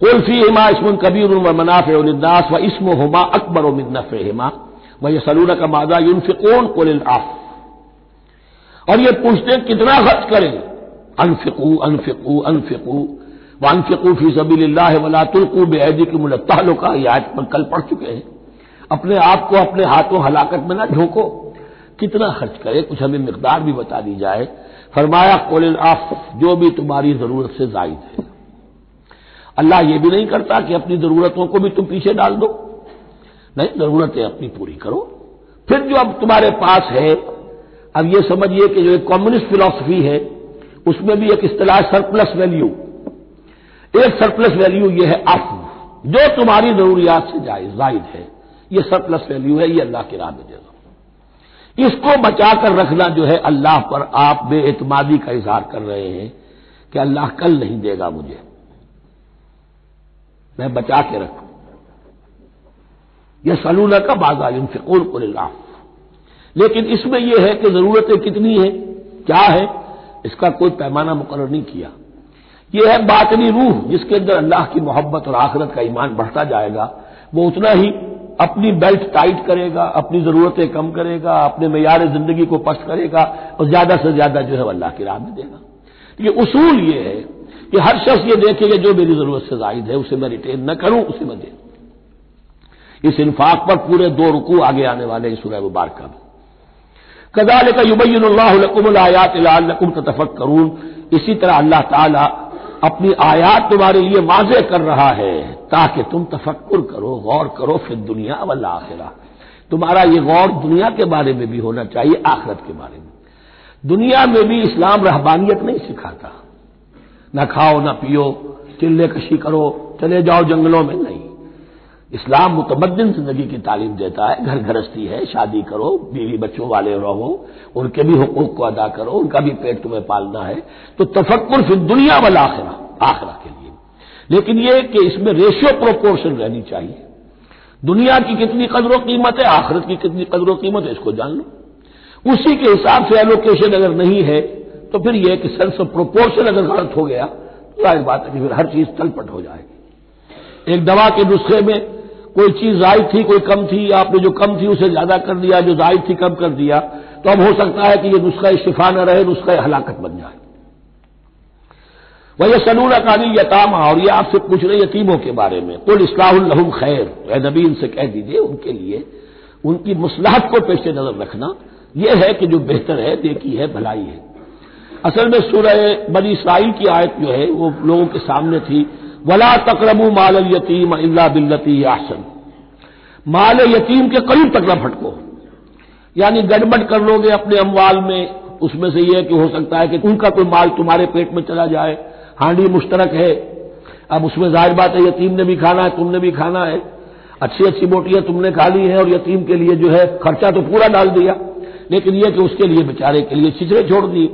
कुल्फी हिमा इसम कबीर मनाफ उन्नास व इसम हुमा अकबर मिदनफ़ हिमा व यह सलूना का मादा यूनफिकून कुल आफ और ये पूछते कितना खर्च करें अनफिकू अनफिकू अनफिकू व अनफिकू फ़ी सबील्ला वला तुल्कू बेदी की मुलत्तालों का यह आज पर कल पढ़ चुके हैं अपने आप को अपने हाथों हलाकत में ना झोंको कितना खर्च करे कुछ हमें मकदार भी बता दी जाए फरमाया कोल आफ जो भी तुम्हारी ज़रूरत से जायद है अल्लाह ये भी नहीं करता कि अपनी जरूरतों को भी तुम पीछे डाल दो। नहीं, जरूरतें अपनी पूरी करो। फिर जो अब तुम्हारे पास है, अब ये समझिए कि जो एक कम्युनिस्ट फिलॉसफी है, उसमें भी एक इतलाह सरप्लस वैल्यू एक सरप्लस वैल्यू ये है अफ जो तुम्हारी जरूरियात से जायज़, जायद है, ये सरप्लस वैल्यू है, ये अल्लाह की राह में देगा इसको बचाकर रखना जो है अल्लाह पर आप बेएतमादी का इजहार कर रहे हैं कि अल्लाह कल नहीं देगा मुझे। मैं बचा के रखू। यह सलूना का बाजा फिकूल कुल्ला लेकिन इसमें यह है कि जरूरतें कितनी हैं, क्या है, इसका कोई पैमाना मुकर नहीं किया। यह है बातनी रूह, जिसके अंदर अल्लाह की मोहब्बत और आखिरत का ईमान बढ़ता जाएगा। वो उतना ही अपनी बेल्ट टाइट करेगा, अपनी जरूरतें कम करेगा, अपने मैार ज़िंदगी को पस्त करेगा और ज़्यादा से ज़्यादा जो है अल्लाह की राह में देगा। ये उसूल ये है कि हर शख्स ये देखे जो मेरी ज़रूरत से जायद है, उसे मैं रिटेन न करूँ, उसे मैं दे इस इंफाक पर पूरे दो रुकू आगे आने वाले हैं सूर्य मुबारक में कदाल का युबैनकुम आयात लकुम तफक करून इसी तरह अल्लाह ताला अपनी आयात तुम्हारे लिए वाजे कर रहा है, ताकि तुम तफक्र करो, गौर करो फिर दुनिया वाला आखिरा। तुम्हारा ये गौर दुनिया के बारे में भी होना चाहिए, आखिरत के बारे में। दुनिया में भी इस्लाम रहबानियत नहीं सिखाता। न खाओ, न पियो चिल्ले कशी करो, चले जाओ जंगलों में। नहीं। इस्लाम मुतमदिन ज़िंदगी की तालीम देता है, घर गृहस्थी है, शादी करो, बीवी बच्चों वाले रहो, उनके भी हकूक को अदा करो, उनका भी पेट तुम्हें पालना है तो तफक्र फिर दुनिया वाला आखिरा आखिरा के लिए। लेकिन यह कि इसमें रेशियो प्रोपोर्शन रहनी चाहिए। दुनिया की कितनी कदर कीमत है, आखिरत की कितनी कदर कीमत है, इसको जान लो। उसी के हिसाब से एलोकेशन अगर नहीं है तो फिर यह कि सेंस ऑफ़ प्रोपोर्शन अगर गलत हो गया तो ज़ाहिर बात है कि फिर हर चीज़ तलपट हो जाएगी। एक दवा के नुस्खे में कोई चीज़ जायद थी, कोई कम थी, आपने जो कम थी उसे ज़्यादा कर दिया, जो जायद थी कम कर दिया तो अब हो सकता है कि ये नुस्खा शिफा न रहे, नुस्खा हलाकत बन जाए। वह यह सलूल अकानी यतामा, और ये आपसे पूछ रहे यतीमों के बारे में, कुल इसलाहम खैर नबी इनसे कह दीजिए उनके लिए, उनकी मुसलाहत को पेश नज़र रखना यह है कि जो बेहतर है देखी है, भलाई है। असल में सूरह बनी इसराइल की आयत जो है, वो लोगों के सामने थी। वला तकरबू माल यतीम इल्ला बिल्लती आसन माल यतीम के करीब तक न फटको यानी गड़बड़ कर लोगे अपने अमवाल में, उसमें से यह कि हो सकता है कि उनका कोई माल तुम्हारे पेट में चला जाए। हांडी मुश्तरक है। अब उसमें ज़ाहिर बात है, यतीम ने भी खाना है, तुमने भी खाना है। अच्छी अच्छी बोटियाँ तुमने खा ली हैं और यतीम के लिए जो है खर्चा तो पूरा डाल दिया। लेकिन यह कि उसके लिए बेचारे के लिए छिचरे छोड़ दिए।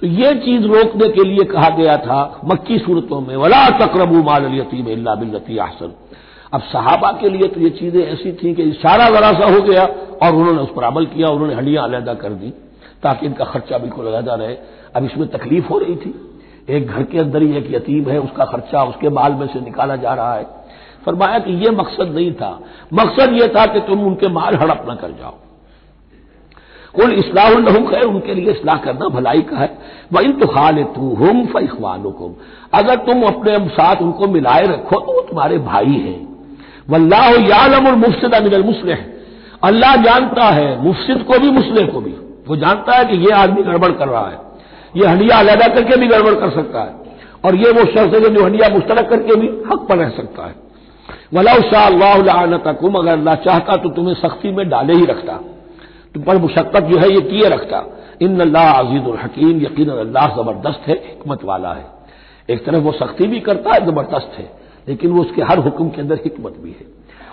तो ये चीज़ रोकने के लिए कहा गया था मक्की सूरतों में, वला तकरबू माल यतीम अल्ला बिल्लती आसन अब सहाबा के लिए तो ये चीज़ें ऐसी थी कि इशारा जरा सा हो गया और उन्होंने उस पर अमल किया, उन्होंने हड्डियाँ अलहदा कर दी ताकि इनका खर्चा बिल्कुल अलहदा रहे। अब इसमें तकलीफ़ हो रही थी। एक घर के अंदर ही एक यतीम है, उसका खर्चा उसके बाल में से निकाला जा रहा है। फरमाया कि यह मकसद नहीं था। मकसद यह था कि तुम उनके माल हड़प न कर जाओ। कुल इसलाहम खैर, उनके लिए इसलाह करना भलाई का है। वह तो खाल तू हम फैखवानुकुम अगर तुम अपने साथ उनको मिलाए रखो तो वो तुम्हारे भाई हैं। वल्लाह यालम और मुफ्सद अमिनल मुस्लिम अल्लाह जानता है, मुफ्सिद को भी मुस्लिम को भी। वो जानता है कि ये आदमी गड़बड़ कर रहा है। ये हंडिया अलहदा करके भी गड़बड़ कर सकता है। और ये वो शख्स है जो हंडिया मुश्तरक करके भी हक पर रह सकता है। वला शाह अल्लाह तकुम अगर अल्लाह चाहता तो तुम्हें सख्ती में डाले ही रखता। तुम पर मुशक्कत जो है ये किए रखता। इन अल्लाह अज़ीज़ और हकीम यकीन अल्लाह ज़बरदस्त है हमत वाला है। एक तरफ़ वो सख्ती भी करता है, ज़बरदस्त है, लेकिन वो उसके हर हुक्म के अंदर हिकमत भी है।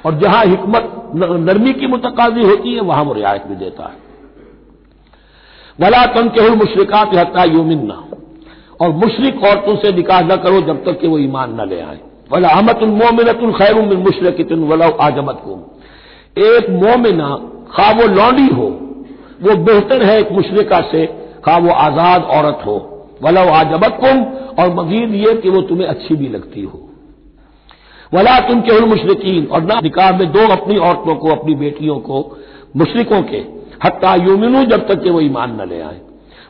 और जहाँ हिकमत नरमी की मुतकाजी होती है, वहाँ वो रियायत भी देता है। वला तन के मुशरकात हत्या यूमिन्ना। और मुशरक औरतों से निकाह न करो जब तक कि वो ईमान न ले आए। वला अहमतुल खैर मुशरकिन वला आजमत को एक मोमिना खा वो लौंडी हो, वो बेहतर है एक मुशरका से, खा वो आज़ाद औरत हो। वला आजमत कुम और मजीद ये कि वो तुम्हें अच्छी भी लगती हो। वला तुम के मुशरकिन, और ना निकाह में दो अपनी औरतों को, अपनी बेटियों को, मुशरकों के हत्या यूमिन, जब तक के वो ईमान न ले आए।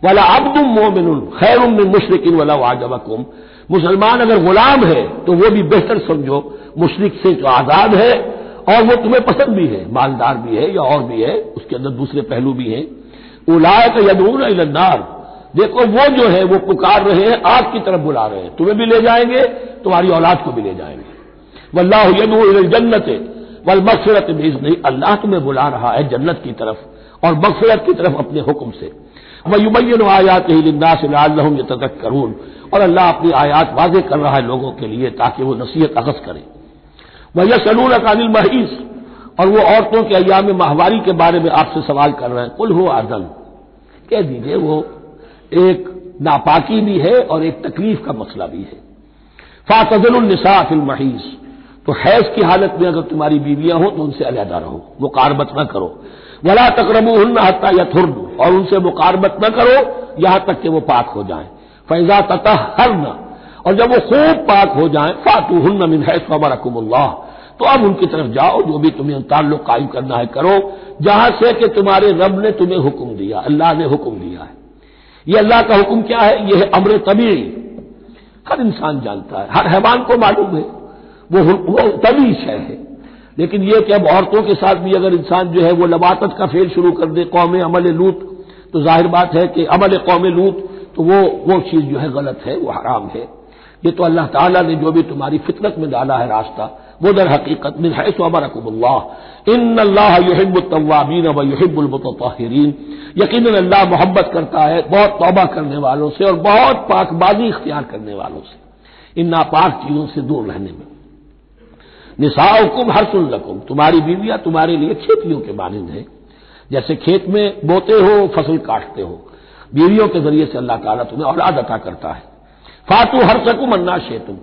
वाला अब्दुम मोमिन खैर मुशरकिन वाला वाजबकुम मुसलमान अगर गुलाम है तो वो भी बेहतर समझो, मुशरक से जो आज़ाद है और वो तुम्हें पसंद भी है, मालदार भी है या और भी है, उसके अंदर दूसरे पहलू भी हैं। उलाय का यदून इलनार देखो वो जो है, वो पुकार रहे हैं, आग की तरफ़ बुला रहे हैं। तुम्हें भी ले जाएँगे, तुम्हारी औलाद को भी ले जाएँगे। वल्लाह जन्नत वल मकसरत नहीं अल्लाह तुम्हें बुला रहा है जन्नत की तरफ़ और मगफरत की तरफ़ अपने हुक्म से। वह युबैन आयात हिंदाम ये तक करून और अल्लाह अपनी आयात वाजे कर रहा है लोगों के लिए ताकि वो नसीहत अगस करें। वह सलून अकानिल महीस। और वो औरतों के अयाम माहवारी के बारे में आपसे सवाल कर रहे हैं। कुल हो आदन कह दीजिए वो एक नापाकी भी है और एक तकलीफ़ का मसला भी है। फातजलनिसा फिल महीस। तो हैज़ की हालत में अगर तुम्हारी बीवियाँ हो तो उनसे अलहदा रहो। वो कारबत न करो। वला तकरबू हत्ता यथुर्न। और उनसे मुकारबत न करो, यहाँ तक कि वो पाक हो जाए। फैजा ततः हर न और जब वो खूब पाक हो जाए फातू हन्ना मिन है खबरकुल्लाह तो अब उनकी तरफ़ जाओ जो भी तुम्हें ताल्लुक कायम करना है करो जहाँ से कि तुम्हारे रब ने तुम्हें हुक्म दिया अल्लाह ने हुक्म दिया है। ये अल्लाह का हुक्म क्या है? यह अमर तबी हर इंसान जानता है हर हैवान को मालूम है वो, वो तभी शय है। लेकिन यह कि अब औरतों के साथ भी अगर इंसान जो है वो लबातत का फेल शुरू कर दे कौम अमल लूत तो ज़ाहिर बात है कि अमल कौम लूत तो वो वो चीज़ जो है गलत है वो हराम है। ये तो अल्लाह ताला ने जो भी तुम्हारी फितरत में डाला है रास्ता, वो दर हकीकत में है सोबरकुल्लाह इन अल्लाह युहिबुलतवाबीन व युहिबुलमतहरीन यकीन अल्लाह मोहब्बत करता है, बहुत तौबा करने वालों से और बहुत पाकबाजी इख्तियार करने वालों से। इन नापाक चीज़ों से दूर रहने में। निसाओकुम हर सुन तुम्हारी बीवियाँ तुम्हारे लिए खेतियों के मानंद है। जैसे खेत में बोते हो, फ़सल काटते हो। बीवियों के ज़रिए से अल्लाह ताला तुम्हें औलाद अता करता है। फातू हर सकूम अन्ना तुम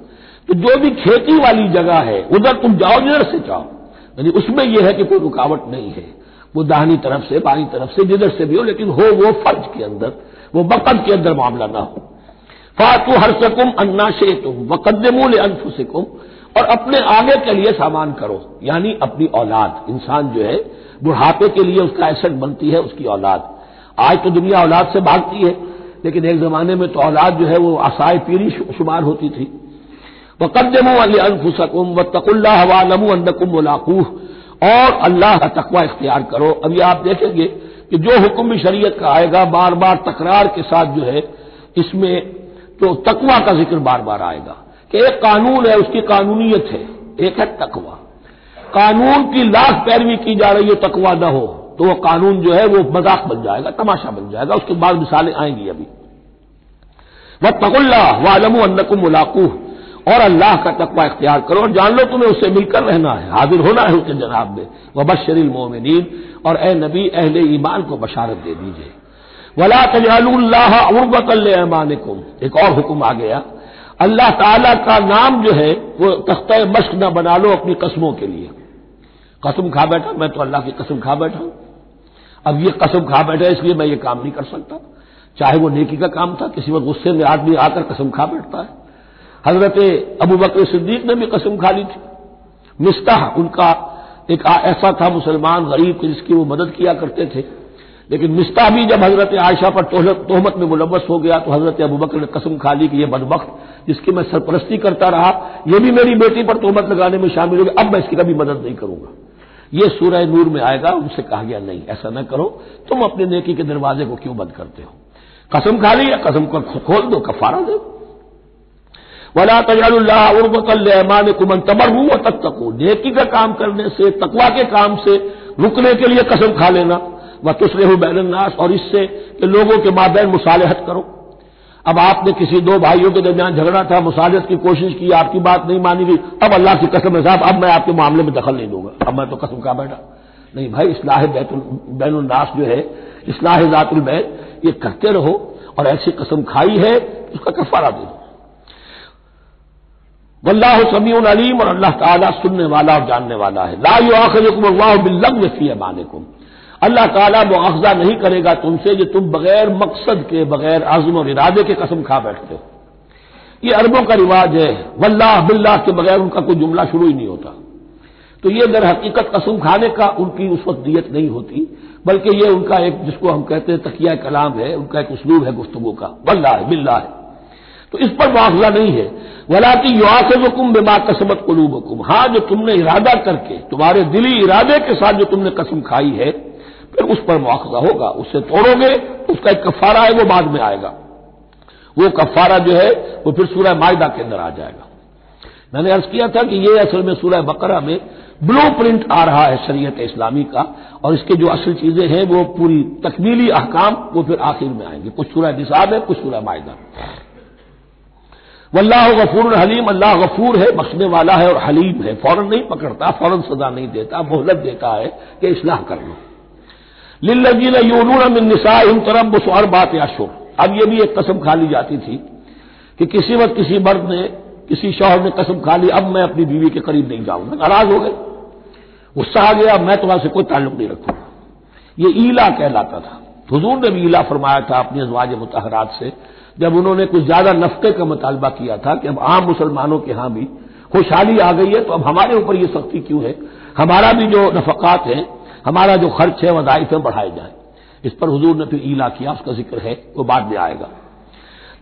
तो जो भी खेती वाली जगह है, उधर तुम जाओ जिधर से जाओ। यानी उसमें यह है कि कोई रुकावट नहीं है। वो दाहिनी तरफ़ से, बाई तरफ़ से, जिधर से भी हो, लेकिन हो वो फ़र्ज़ के अंदर, वो बकद के अंदर मामला ना हो। फातू हर सकूम अन्ना शे तुम वकदमूल अनफुसिकुम, और अपने आगे के लिए सामान करो। यानी अपनी औलाद। इंसान जो है, बुढ़ापे के लिए उसका एसेट बनती है, उसकी औलाद। आज तो दुनिया औलाद से भागती है। लेकिन एक जमाने में तो औलाद जो है वो आसाय पीरी शुमार होती थी। वह कदमो अनफुसकुम व तकुल्ला और अल्लाह का तकवा इख्तियार करो। अभी आप देखेंगे कि जो हुक्म शरीयत का आएगा बार बार तकरार के साथ जो है, इसमें तो तकवा का ज़िक्र बार बार आएगा। कि एक कानून है, उसकी कानूनीत है। एक है तकवा। कानून की लाख पैरवी की जा रही है, तकवा न हो। तो वह कानून जो है वो मज़ाक बन जाएगा, तमाशा बन जाएगा। उसके बाद मिसालें आएँगी अभी। वह तकुल्ला वालमू अन्नकुम मुलाकू। और अल्लाह का तकवा इख्तियार करो और जान लो तुम्हें उससे मिलकर रहना है, हाजिर होना है उसके जनाब में। वह बशरिल मोमिन और ए नबी, अहले ईमान को बशारत दे दीजिए। वला तजाल्लाह उर्बतल एक और हुक्म आ गया। अल्लाह ताला का नाम जो है, वो तख्त मश्क न बना लो अपनी कस्मों के लिए। कसम खा बैठा, मैं तो अल्लाह की कसम खा बैठा हूँ। अब ये कसम खा बैठा इसलिए मैं ये काम नहीं कर सकता। चाहे वो नेकी का काम था, किसी वक्त गुस्से में आदमी आकर कसम खा बैठता है। हज़रत अबू बकर सिद्दीक ने भी कसम खा ली थी। मिस्ताह उनका एक ऐसा था मुसलमान, गरीब जिसकी वो मदद किया करते थे। लेकिन मिस्ता भी जब हज़रत आयशा पर तोहमत में मुलवस हो गया तो हज़रत अबू बकर ने कसम खा ली कि यह बदबख्त, जिसकी मैं सरपरस्ती करता रहा यह भी मेरी बेटी पर तोहमत लगाने में शामिल हो गया। अब मैं इसकी कभी मदद नहीं करूँगा। यह सूरह नूर में आएगा, उनसे कहा गया, नहीं, ऐसा न करो। तुम अपने नेकी के दरवाजे को क्यों बंद करते हो? कसम खा ली या कसम को खोल दो, कफारा दो? वला तजालमान कुमन तबरू व तक तको नेकी का काम करने से, तकवा के काम से रुकने के लिए कसम खा लेना। व तुसरे बैननास और इससे कि लोगों के माबेन मुसालहत करो। अब आपने किसी दो भाइयों के दरमियान झगड़ा था मुसालहत की कोशिश की, आपकी बात नहीं मानी गई, अब अल्लाह की कसम है साहब, अब मैं आपके मामले में दखल नहीं दूँगा। अब मैं तो कसम खा बैठा। नहीं भाई, इसलाह बैननास जो है, इसलाह जातुल बैन ये करते रहो और ऐसी कसम खाई है उसका कफारा दे दो। वल्लाह समी अलीम और अल्लाह ताला सुनने वाला और जानने वाला है। ला अल्लाह बिल्लग फ़ी मानकुम अल्लाह ताला मुआवजा नहीं करेगा तुमसे जो तुम बगैर मकसद के, बगैर आज़म और इरादे के कसम खा बैठते हो। ये अरबों का रिवाज है। वल्लाह बिल्लाह के बगैर उनका कोई जुमला शुरू ही नहीं होता। तो ये दर हकीकत कसम खाने का उनकी उस वक्त दियत नहीं होती, बल्कि ये उनका एक, जिसको हम कहते हैं तकिया कलाम है, उनका एक उसलूब है गुफ्तगु का। वल्लाह बिल्ला है। तो इस पर मुआवजा नहीं है। वला की युआकुम बेमा कसमत कलूबकुम। हाँ जो तुमने इरादा करके, तुम्हारे दिली इरादे के साथ जो तुमने कसम खाई है फिर उस पर मुआवजा होगा उससे तोड़ोगे तो उसका एक कफारा है, वो बाद में आएगा। वो कफारा जो है, वो फिर सूरह मायदा के अंदर आ जाएगा। मैंने अर्ज़ किया था कि ये असल में सूरह बकरा में ब्लू प्रिंट आ रहा है शरीयत इस्लामी का, और इसके जो असल चीज़ें हैं, वो पूरी तकमीली अहकाम, वो फिर आखिर में आएँगे। कुछ सूरह निसाब है, कुछ सूरह मायदा। वल्लाह गफूर हलीम, अल्लाह गफूर है, बख्शने वाला है और हलीम है। फ़ौरन नहीं पकड़ता, फ़ौरन सजा नहीं देता, मोहलत देता है कि इसलाह कर लो। लिल्लजीन यूनून मिन निसाइम तरब और बात या याशुर अब यह भी एक कसम खा ली जाती थी कि किसी वक्त किसी मर्द ने, किसी शौहर ने कसम खा ली, अब मैं अपनी बीवी के करीब नहीं जाऊँगा। नाराज़ हो गए। गुस्सा आ गया मैं तुम्हारे कोई ताल्लुक नहीं रखूँगा। ये ईला कहलाता था। हजूर ने भी ईला फरमाया था अपनी अजवाज मुतहरात से, जब उन्होंने कुछ ज़्यादा नफ्ते का मुतालबा किया था कि अब आम मुसलमानों के यहाँ भी खुशहाली आ गई है तो अब हमारे ऊपर ये सख्ती क्यों है? हमारा भी जो नफकात है हमारा जो खर्च है वजाइफ बढ़ाए जाए। इस पर हजूर ने फिर ईला किया उसका ज़िक्र है, वो बाद में आएगा।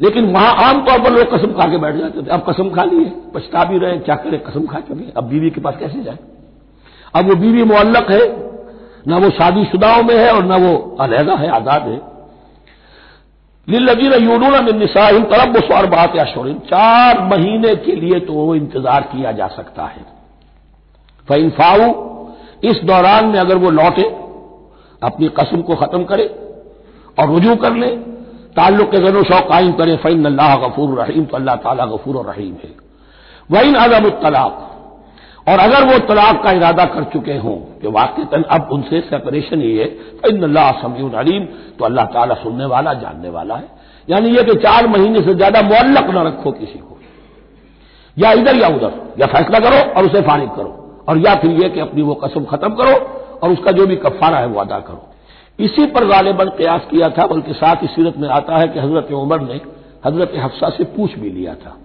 लेकिन वहाँ आमतौर पर लोग कसम खा के बैठ जाते थे। अब कसम खा ली है पछता भी रहे, क्या करें, कसम खा चुके अब बीवी के पास कैसे जाए? अब वो बीवी मुअल्लक है, न वो शादीशुदाओं में है और न वो अलहदा है, आज़ाद है। लिल्लजीन मिन निसाइम तरब स्वार बात या शोरिन चार महीने के लिए तो वो इंतज़ार किया जा सकता है। फ़ाऊ इस दौरान में अगर वो लौटे, अपनी कसम को खत्म करे और रुजू कर ले, ताल्लुक के जनो शौक कायम करे फ़ैन अल्लाह गफूर रहीम तो अल्लाह ताला गफूर और रहीम है। वही अदम तलाक, और अगर वो तलाक का इरादा कर चुके हों कि वाकई अब उनसे सेपरेशन ही है फ़ैन अल्लाह समी अलीम तो अल्लाह ताला सुनने वाला, जानने वाला है। यानी यह कि चार महीने से ज़्यादा मुअल्लक न रखो किसी को, या इधर या उधर, या फैसला करो और उसे फारिग करो। और या फिर यह कि अपनी वो कसम खत्म करो और उसका जो भी कफारा है वो अदा करो। इसी पर गालिबन कयास किया था, बल्कि साथ ही सीरत में आता है कि हज़रत उमर ने हज़रत हफ्सा से पूछ भी लिया था।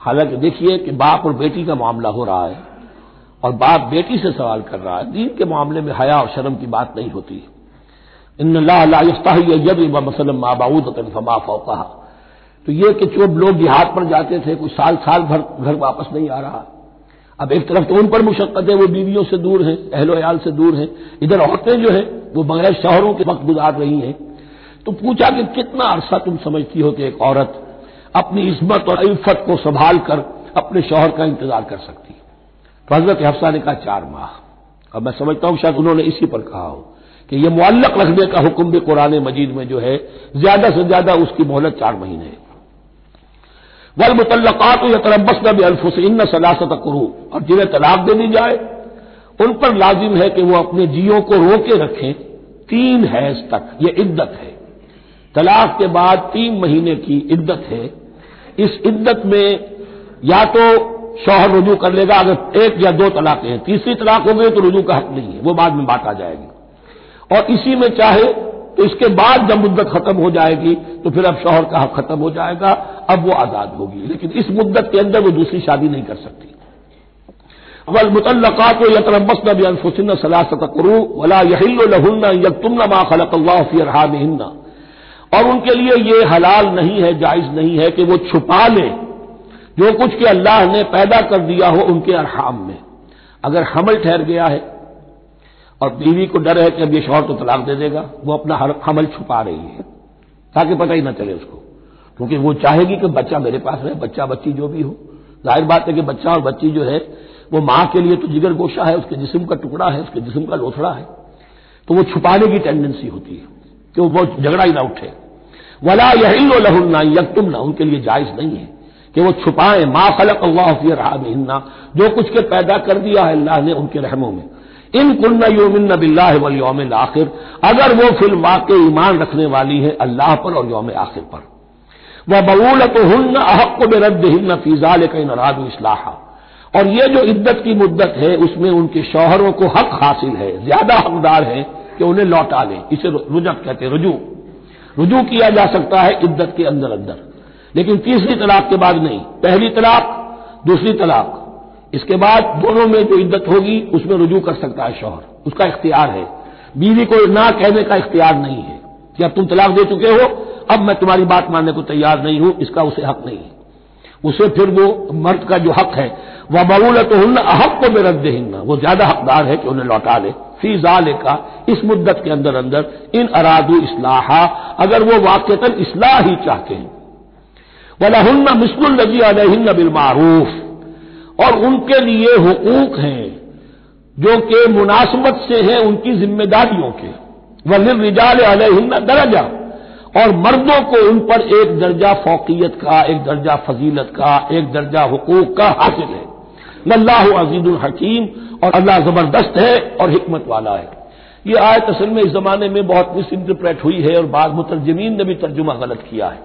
हालाँकि देखिए कि बाप और बेटी का मामला हो रहा है और बाप बेटी से सवाल कर रहा है। दीन के मामले में हया और शर्म की बात नहीं होती। इन मसलम माबाऊद फमा फौका तो ये कि जो लोग जिहाद पर जाते थे कुछ साल साल भर घर वापस नहीं आ रहा। अब एक तरफ़ तो उन पर मुशक्कत है, वो बीवियों से दूर हैं अहलो अयाल से दूर हैं। इधर औरतें जो है, वो बगैर शहरों के वक्त गुजार रही हैं। तो पूछा कि कितना अरसा तुम समझती हो कि एक औरत अपनी इस्मत और इफ्फत को संभाल कर अपने शौहर का इंतज़ार कर सकती तो हज़रत हफ्सा ने कहा, चार माह। अब मैं समझता हूँ, शायद उन्होंने इसी पर कहा हो कि यह मुअल्लक रखने का हुक्म भी कुरान मजीद में जो है, ज़्यादा से ज़्यादा उसकी मोहलत चार महीने है। वल मुतलकात या तरबस न अल्फुस इन सलासत करू और जिन्हें तलाक दे दी जाए, उन पर लाजिम है कि वो अपने जियो को रोके रखें। तीन हैज़ तक, ये इद्दत है। तलाक के बाद तीन महीने की इद्दत है। इस इद्दत में या तो शौहर रुजू कर लेगा, अगर एक या दो तलाक हैं। तीसरी तलाक हो गई तो रुजू का हक नहीं है, वो बाद में बांटा जाएगी। और इसी में चाहे तो इसके बाद जब मुद्दत खत्म हो जाएगी तो फिर अब शौहर का हक खत्म हो जाएगा, अब वो आज़ाद होगी। लेकिन इस मुद्दत के अंदर वो दूसरी शादी नहीं कर सकती। वल मुतलक़ात यतरबसन बिअनफुसिन सलासत कुरू वला यहिल्लु लहुन्ना यक्तुमन मा फ़ी अरहामिहिन्ना और उनके लिए ये हलाल नहीं है, जायज़ नहीं है कि वो छुपा लें। जो कुछ के अल्लाह ने पैदा कर दिया हो उनके अरहाम में। अगर हमल ठहर गया है और बीवी को डर है कि अब ये शौहर तो तलाक दे देगा, वो अपना हर हमल छुपा रही है, ताकि पता ही ना चले उसको। क्योंकि वो चाहेगी कि बच्चा मेरे पास रहे, बच्चा बच्ची जो भी हो। ज़ाहिर बात है कि बच्चा और बच्ची जो है, वो माँ के लिए तो जिगर गोशा है, उसके जिस्म का टुकड़ा है, उसके जिस्म का लोथड़ा है। तो वो छुपाने की टेंडेंसी होती है, कि वो झगड़ा ही ना उठे। वला यही लहुन्ना यकतुम ना, उनके लिए जायज़ नहीं है कि वो छुपाएँ। माँ खलक अल्लाह रहा जो कुछ के पैदा कर दिया है अल्लाह ने उनके रहमों में। इन कुन्ना योमिन योम आखिर। अगर वो फिल वाक़ ईमान रखने वाली है अल्लाह पर और योम आखिर पर। वह बबूलत हन्न अहक में रद्द हिन्न फीजाल का नाराज़ इसलाह। और ये जो इद्दत की मुद्दत है, उसमें उनके शौहरों को हक हासिल है, ज़्यादा हकदार है कि उन्हें लौटा लें। इसे रुजक कहते हैं, रुजू। रुजू किया जा सकता है इद्दत के अंदर अंदर लेकिन तीसरी तलाक के बाद नहीं। पहली तलाक, दूसरी तलाक। इसके बाद दोनों में जो इद्दत होगी, उसमें रुजू कर सकता है शौहर। उसका इख्तियार है। बीवी को ना कहने का इख्तियार नहीं है। कि अब तुम तलाक दे चुके हो, अब मैं तुम्हारी बात मानने को तैयार नहीं हूँ, इसका उसे हक नहीं है। उसे फिर वो मर्द का जो हक है, वह बबूल तो हन्न अहक को बेरद देना वो ज़्यादा हकदार है कि उन्हें लौटा ले। फ़ी जाले का इस मुद्दत के अंदर अंदर, इन अरादू इसलाहा, अगर वो वाक्यता इसलाह ही चाहते हैं। वलहन्न मिसुल नजी अलहन्न बिलमारूफ और उनके लिए हकूक हैं, जो कि मुनासबत से हैं उनकी जिम्मेदारियों के। वलिल रिजाल अलहन्न दर्जा, और मर्दों को उन पर एक दर्जा फोकियत का, एक दर्जा फजीलत का, एक दर्जा हकूक का हासिल है। नल्लाह अजीदुल हकीम, और अल्लाह ज़बरदस्त है और हिकमत वाला है। ये आयत असल में इस जमाने में बहुत मिस इंटरप्रेट हुई है और बाद मुतरजमीन ने भी तर्जुमा गलत किया है।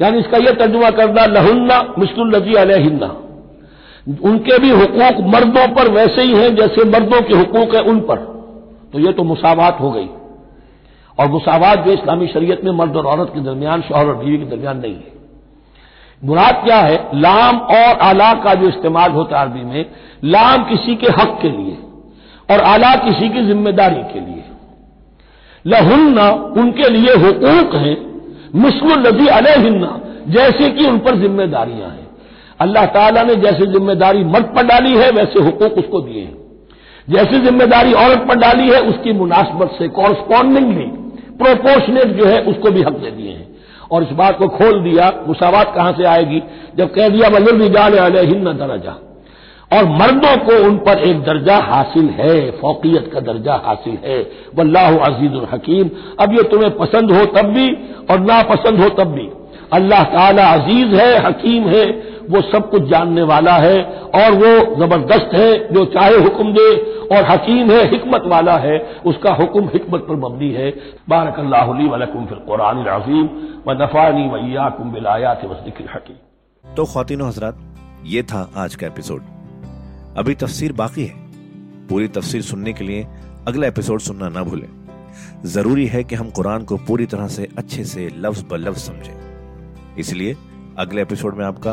यानी इसका यह तर्जुमा करना, लहुन्ना मिसलजी अलहिन्ना। उनके भी हकूक मर्दों पर वैसे ही हैं, जैसे मर्दों के हकूक हैं उन पर। तो यह तो मुसावत हो गई। और मुसावत जो इस्लामी शरीयत में मर्द और औरत के दरमियान, शोहर और बीवी के दरमियान नहीं है। मुराद क्या है? लाम और आला का जो इस्तेमाल होता है अरबी में, लाम किसी के हक के लिए और आला किसी की ज़िम्मेदारी के लिए। लहुन्ना उनके लिए हकूक हैं मिसल नदी अलहिन्ना, जैसे कि उन पर जिम्मेदारियाँ हैं। अल्लाह ताला ने जैसे ज़िम्मेदारी मर्द पर डाली है, वैसे हुकूक उसको दिए हैं। जैसी ज़िम्मेदारी औरत पर डाली है, उसकी मुनासबत से कॉरस्पॉन्डिंगली प्रोपोर्शनेट जो है, उसको भी हक दे दिए हैं। और इस बात को खोल दिया, मुसावत कहाँ से आएगी? जब कह दिया वल्लुजाल हिन्न दर्जा। और मर्दों को उन पर एक दर्जा हासिल है, फोकियत का दर्जा हासिल है। वल्लाह अज़ीज़ हकीम। अब ये तुम्हें पसंद हो तब भी और नापसंद हो तब भी। अल्लाह ताला अज़ीज़ है, हकीम है वो सब कुछ जानने वाला है और वो ज़बरदस्त है, जो चाहे हुक्म दे और हकीम है, हिकमत वाला है, उसका हुक्म हिकमत पर मबनी है। बारक अल्लाकुम फिर कुरान अजीम व नफानी वैयाकुम बिलायात वसदिक हकीम। तो खातिन हजरात, ये था आज का एपिसोड। अभी तफसीर बाकी है। पूरी तफसीर सुनने के लिए अगला एपिसोड सुनना ना भूलें। ज़रूरी है कि हम कुरान को पूरी तरह से अच्छे से लफ्ज ब लफ्ज समझें। इसलिए अगले एपिसोड में आपका